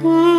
hmm